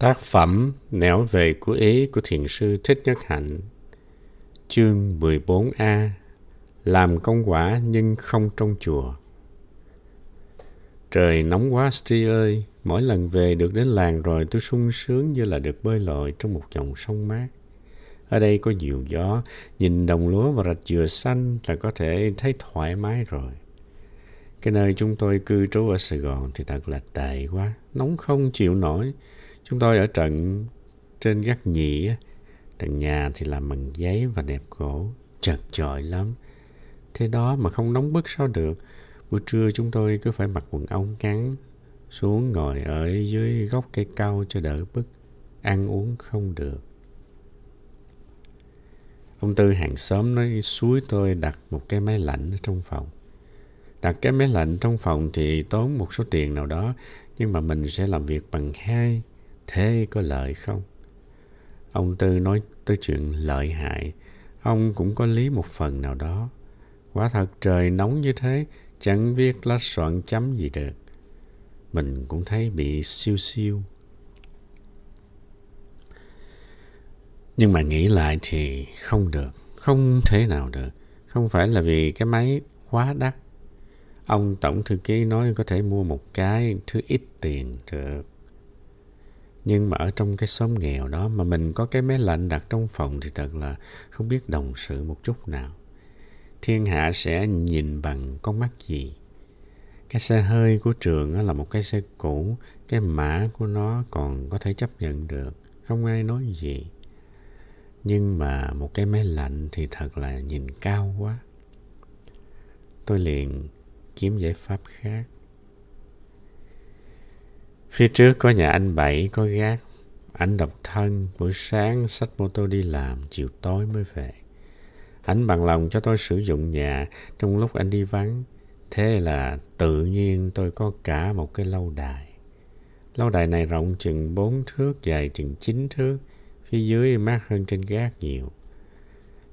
Tác phẩm Nẻo về của Ý của Thiền sư Thích Nhất Hạnh Chương 14a Làm công quả nhưng không trong chùa Trời nóng quá Sti ơi, mỗi lần về được đến làng rồi tôi sung sướng như là được bơi lội trong một dòng sông mát. Ở đây có nhiều gió, nhìn đồng lúa và rạch dừa xanh là có thể thấy thoải mái rồi. Cái nơi chúng tôi cư trú ở Sài Gòn thì thật là tệ quá, nóng không chịu nổi. Chúng tôi ở trận trên gác nhị, trần nhà thì làm bằng giấy và đẹp gỗ, chật chội lắm. Thế đó mà không nóng bức sao được. Buổi trưa chúng tôi cứ phải mặc quần ống ngắn, xuống ngồi ở dưới gốc cây cao cho đỡ bức, ăn uống không được. Ông Tư hàng xóm nói suối tôi đặt một cái máy lạnh ở trong phòng. Đặt cái máy lạnh trong phòng thì tốn một số tiền nào đó, nhưng mà mình sẽ làm việc bằng hai. Thế có lợi không? Ông Tư nói tới chuyện lợi hại. Ông cũng có lý một phần nào đó. Quả thật trời nóng như thế, chẳng viết lá soạn chấm gì được. Mình cũng thấy bị siêu siêu. Nhưng mà nghĩ lại thì không được, không thể nào được. Không phải là vì cái máy quá đắt. Ông tổng thư ký nói có thể mua một cái thứ ít tiền được. Nhưng mà ở trong cái xóm nghèo đó mà mình có cái máy lạnh đặt trong phòng thì thật là không biết đồng sự một chút nào. Thiên hạ sẽ nhìn bằng con mắt gì? Cái xe hơi của trường là một cái xe cũ, cái mã của nó còn có thể chấp nhận được, không ai nói gì. Nhưng mà một cái máy lạnh thì thật là nhìn cao quá. Tôi liền kiếm giải pháp khác. Phía trước có nhà anh Bảy có gác. Anh độc thân, buổi sáng xách mô tô đi làm, chiều tối mới về. Anh bằng lòng cho tôi sử dụng nhà trong lúc anh đi vắng. Thế là tự nhiên tôi có cả một cái lâu đài. Lâu đài này rộng chừng 4 thước, dài chừng 9 thước. Phía dưới mát hơn trên gác nhiều.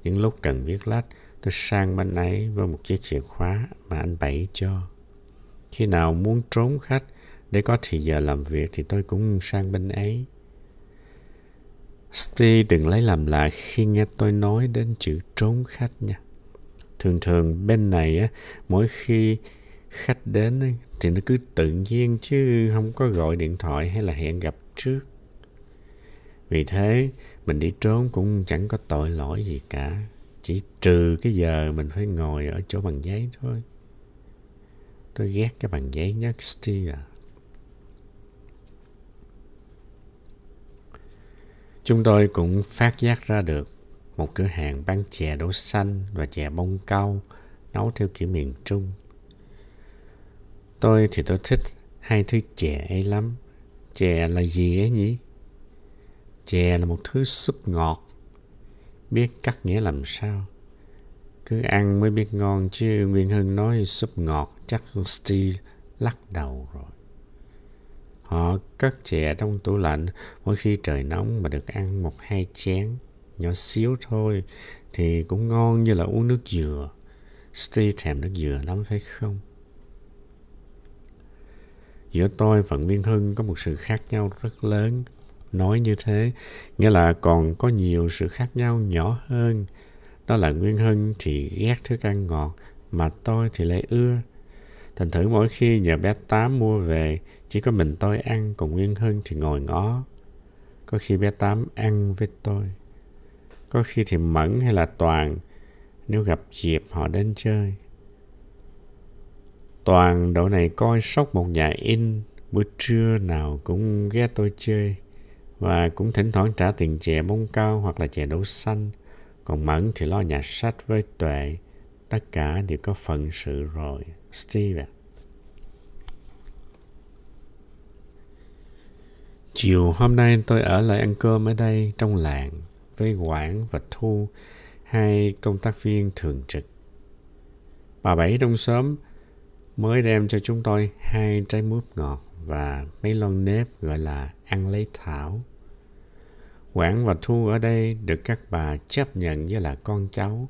Những lúc cần viết lách, tôi sang bên ấy với một chiếc chìa khóa mà anh Bảy cho. Khi nào muốn trốn khách, để có thì giờ làm việc thì tôi cũng sang bên ấy. Steve đừng lấy làm lạ khi nghe tôi nói đến chữ trốn khách nha. Thường thường bên này á, mỗi khi khách đến thì nó cứ tự nhiên chứ không có gọi điện thoại hay là hẹn gặp trước. Vì thế, mình đi trốn cũng chẳng có tội lỗi gì cả. Chỉ trừ cái giờ mình phải ngồi ở chỗ bằng giấy thôi. Tôi ghét cái bằng giấy nhất Steve à. Chúng tôi cũng phát giác ra được một cửa hàng bán chè đỗ xanh và chè bông cau nấu theo kiểu miền Trung. Tôi thì tôi thích hai thứ chè ấy lắm. Chè là gì ấy nhỉ? Chè là một thứ súp ngọt. Biết cắt nghĩa làm sao? Cứ ăn mới biết ngon chứ Nguyên Hưng nói súp ngọt chắc Steve lắc đầu rồi. Họ cất chè trong tủ lạnh mỗi khi trời nóng mà được ăn một hai chén nhỏ xíu thôi thì cũng ngon như là uống nước dừa. Steve thèm nước dừa lắm phải không? Giữa tôi và Nguyên Hưng có một sự khác nhau rất lớn. Nói như thế, nghĩa là còn có nhiều sự khác nhau nhỏ hơn. Đó là Nguyên Hưng thì ghét thức ăn ngọt, mà tôi thì lại ưa. Thành thử mỗi khi nhờ bé Tám mua về, chỉ có mình tôi ăn, còn Nguyên Hưng thì ngồi ngó. Có khi bé Tám ăn với tôi. Có khi thì Mẫn hay là Toàn, nếu gặp dịp họ đến chơi. Toàn độ này coi sóc một nhà in, bữa trưa nào cũng ghé tôi chơi. Và cũng thỉnh thoảng trả tiền chè bông cao hoặc là chè đậu xanh. Còn Mẫn thì lo nhà sách với Tuệ. Tất cả đều có phận sự rồi. Steven. Chiều hôm nay tôi ở lại ăn cơm ở đây trong làng với Quảng và Thu, hai công tác viên thường trực. Bà Bảy trong xóm mới đem cho chúng tôi hai trái mướp ngọt và mấy lon nếp gọi là ăn lấy thảo. Quảng và Thu ở đây được các bà chấp nhận với là con cháu.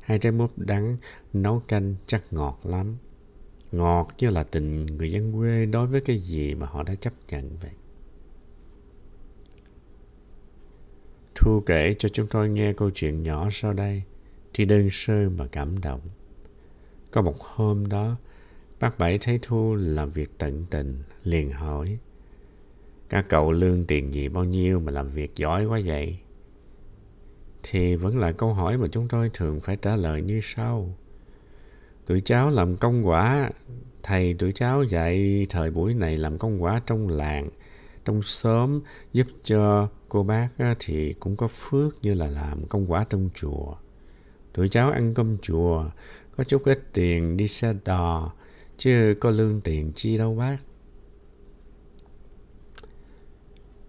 Hai trái mướp đắng nấu canh chắc ngọt lắm. Ngọt như là tình người dân quê đối với cái gì mà họ đã chấp nhận vậy. Thu kể cho chúng tôi nghe câu chuyện nhỏ sau đây, thì đơn sơ mà cảm động. Có một hôm đó, bác Bảy thấy Thu làm việc tận tình, liền hỏi. Các cậu lương tiền gì bao nhiêu mà làm việc giỏi quá vậy? Thì vẫn là câu hỏi mà chúng tôi thường phải trả lời như sau. Tụi cháu làm công quả, thầy tụi cháu dạy thời buổi này làm công quả trong làng, trong xóm, giúp cho cô bác thì cũng có phước như là làm công quả trong chùa. Tụi cháu ăn cơm chùa, có chút ít tiền đi xe đò, chứ có lương tiền chi đâu bác.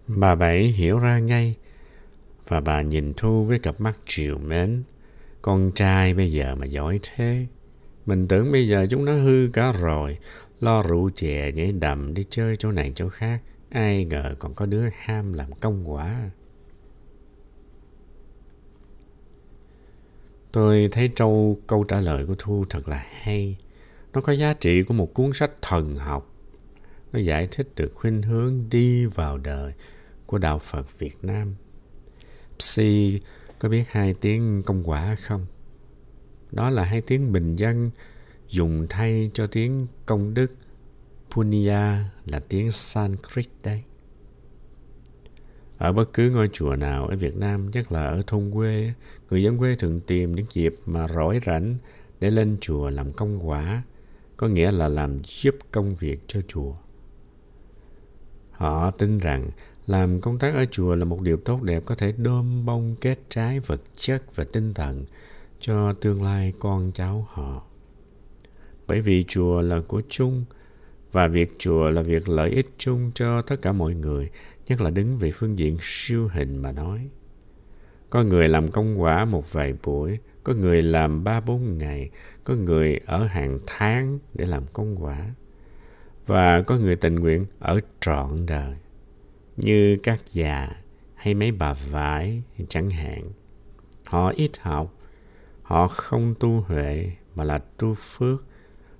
Bà Bảy hiểu ra ngay, và bà nhìn Thu với cặp mắt triều mến. Con trai bây giờ mà giỏi thế. Mình tưởng bây giờ chúng nó hư cả rồi, lo rượu chè nhảy đầm đi chơi chỗ này chỗ khác. Ai ngờ còn có đứa ham làm công quả. Tôi thấy trâu câu trả lời của Thu thật là hay. Nó có giá trị của một cuốn sách thần học. Nó giải thích được khuynh hướng đi vào đời của Đạo Phật Việt Nam. Psi có biết hai tiếng công quả không? Đó là hai tiếng bình dân dùng thay cho tiếng công đức Punya là tiếng Sanskrit đấy. Ở bất cứ ngôi chùa nào ở Việt Nam, nhất là ở thôn quê, người dân quê thường tìm những dịp mà rỗi rảnh để lên chùa làm công quả, có nghĩa là làm giúp công việc cho chùa. Họ tin rằng làm công tác ở chùa là một điều tốt đẹp có thể đơm bông kết trái vật chất và tinh thần cho tương lai con cháu họ. Bởi vì chùa là của chung và việc chùa là việc lợi ích chung cho tất cả mọi người, nhất là đứng về phương diện siêu hình mà nói. Có người làm công quả một vài buổi, có người làm ba bốn ngày, có người ở hàng tháng để làm công quả. Và có người tình nguyện ở trọn đời như các già hay mấy bà vải chẳng hạn. Họ ít học, họ không tu huệ mà là tu phước,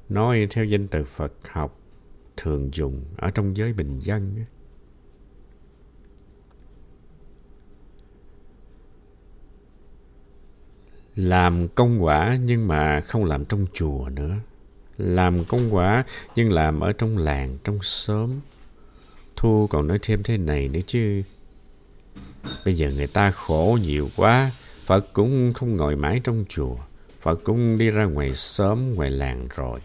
nói theo danh từ Phật học thường dùng ở trong giới bình dân. Làm công quả nhưng mà không làm trong chùa nữa. Làm công quả nhưng làm ở trong làng, trong xóm, Thu còn nói thêm thế này nữa chứ. Bây giờ người ta khổ nhiều quá, Phật cũng không ngồi mãi trong chùa. Phật cũng đi ra ngoài xóm, ngoài làng rồi.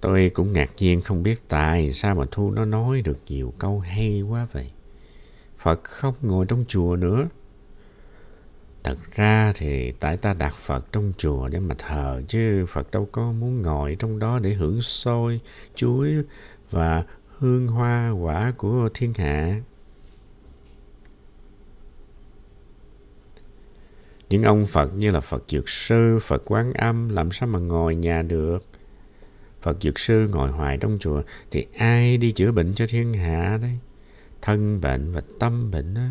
Tôi cũng ngạc nhiên không biết tại sao mà Thu nó nói được nhiều câu hay quá vậy. Phật không ngồi trong chùa nữa. Thật ra thì tại ta đặt Phật trong chùa để mà thờ chứ Phật đâu có muốn ngồi trong đó để hưởng sôi chuối và hương hoa quả của thiên hạ. Những ông Phật như là Phật Dược Sư, Phật Quán Âm làm sao mà ngồi nhà được? Phật Dược Sư ngồi hoài trong chùa thì ai đi chữa bệnh cho thiên hạ đấy? Thân bệnh và tâm bệnh á.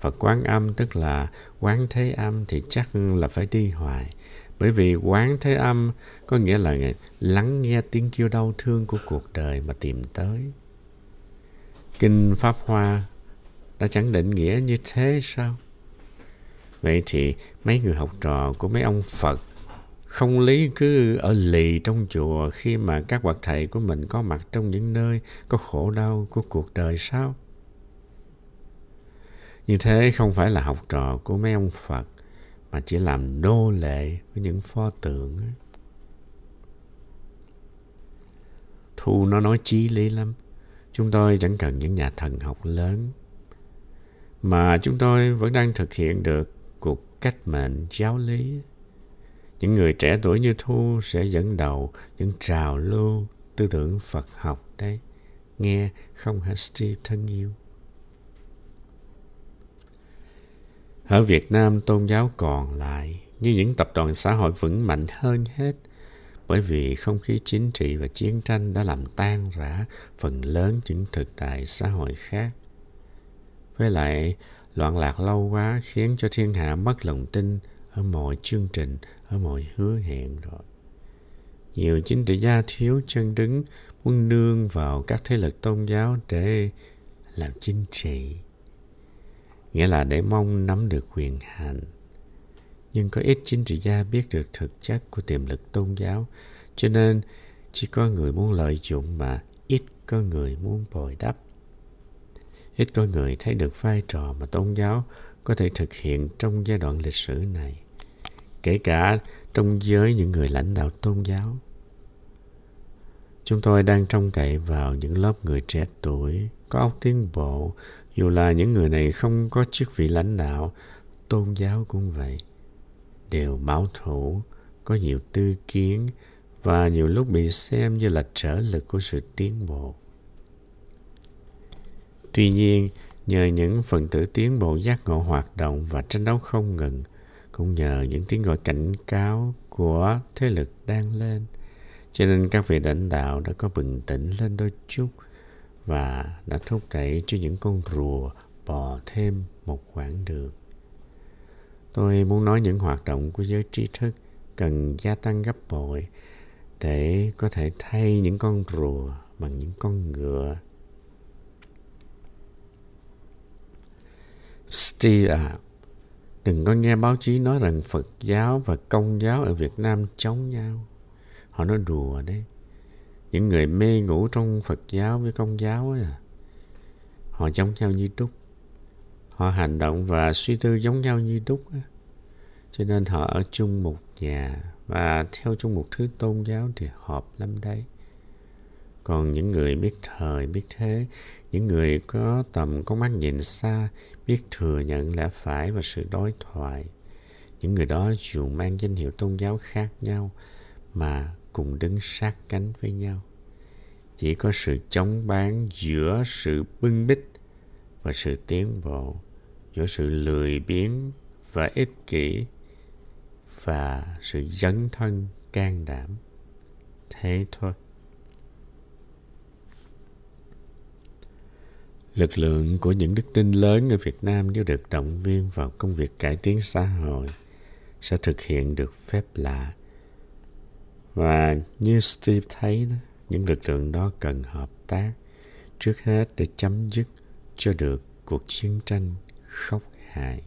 Phật Quán Âm tức là Quán Thế Âm thì chắc là phải đi hoài. Bởi vì quán thế âm có nghĩa là lắng nghe tiếng kêu đau thương của cuộc đời mà tìm tới. Kinh Pháp Hoa đã chẳng định nghĩa như thế sao? Vậy thì mấy người học trò của mấy ông Phật không lý cứ ở lì trong chùa khi mà các bậc thầy của mình có mặt trong những nơi có khổ đau của cuộc đời sao? Như thế không phải là học trò của mấy ông Phật, mà chỉ làm nô lệ với những pho tượng thu, nó nói chí lý lắm chúng tôi chẳng cần những nhà thần học lớn, mà chúng tôi vẫn đang thực hiện được cách mệnh giáo lý. Những người trẻ tuổi như thu sẽ dẫn đầu những trào lưu tư tưởng phật học đấy. Nghe không hả steve? Thân yêu. Ở Việt Nam tôn giáo còn lại như những tập đoàn xã hội vững mạnh hơn hết bởi vì không khí chính trị và chiến tranh đã làm tan rã phần lớn những thực tại xã hội khác. Với lại, loạn lạc lâu quá khiến cho thiên hạ mất lòng tin ở mọi chương trình, ở mọi hứa hẹn rồi. Nhiều chính trị gia thiếu chân đứng muốn nương vào các thế lực tôn giáo để làm chính trị nghĩa là để mong nắm được quyền hành. Nhưng có ít chính trị gia biết được thực chất của tiềm lực tôn giáo, cho nên chỉ có người muốn lợi dụng mà ít có người muốn bồi đắp. Ít có người thấy được vai trò mà tôn giáo có thể thực hiện trong giai đoạn lịch sử này, kể cả trong giới những người lãnh đạo tôn giáo. Chúng tôi đang trông cậy vào những lớp người trẻ tuổi có óc tiến bộ, dù là những người này không có chức vị lãnh đạo, tôn giáo cũng vậy. Đều bảo thủ, có nhiều tư kiến và nhiều lúc bị xem như là trở lực của sự tiến bộ. Tuy nhiên, nhờ những phần tử tiến bộ giác ngộ hoạt động và tranh đấu không ngừng, cũng nhờ những tiếng gọi cảnh cáo của thế lực đang lên, cho nên các vị lãnh đạo đã có bình tĩnh lên đôi chút và đã thúc đẩy cho những con rùa bò thêm một quãng đường. Tôi muốn nói những hoạt động của giới trí thức cần gia tăng gấp bội để có thể thay những con rùa bằng những con ngựa. Steve à, đừng có nghe báo chí nói rằng Phật giáo và Công giáo ở Việt Nam chống nhau. Họ nói đùa đấy. Những người mê ngủ trong Phật giáo với Công giáo ấy à. Họ giống nhau như đúc. Họ hành động và suy tư giống nhau như đúc. ấy. Cho nên họ ở chung một nhà và theo chung một thứ tôn giáo thì hợp lắm đấy. Còn những người biết thời, biết thế, những người có tầm có mắt nhìn xa, biết thừa nhận lẽ phải và sự đối thoại. Những người đó dù mang danh hiệu tôn giáo khác nhau mà cùng đứng sát cánh với nhau. Chỉ có sự chống bán giữa sự bưng bích và sự tiến bộ, giữa sự lười biếng và ích kỷ và sự dấn thân can đảm. Thế thôi. Lực lượng của những đức tin lớn ở Việt Nam nếu được động viên vào công việc cải tiến xã hội sẽ thực hiện được phép lạ và như Steve thấy đó, những lực lượng đó cần hợp tác trước hết để chấm dứt cho được cuộc chiến tranh khốc hại.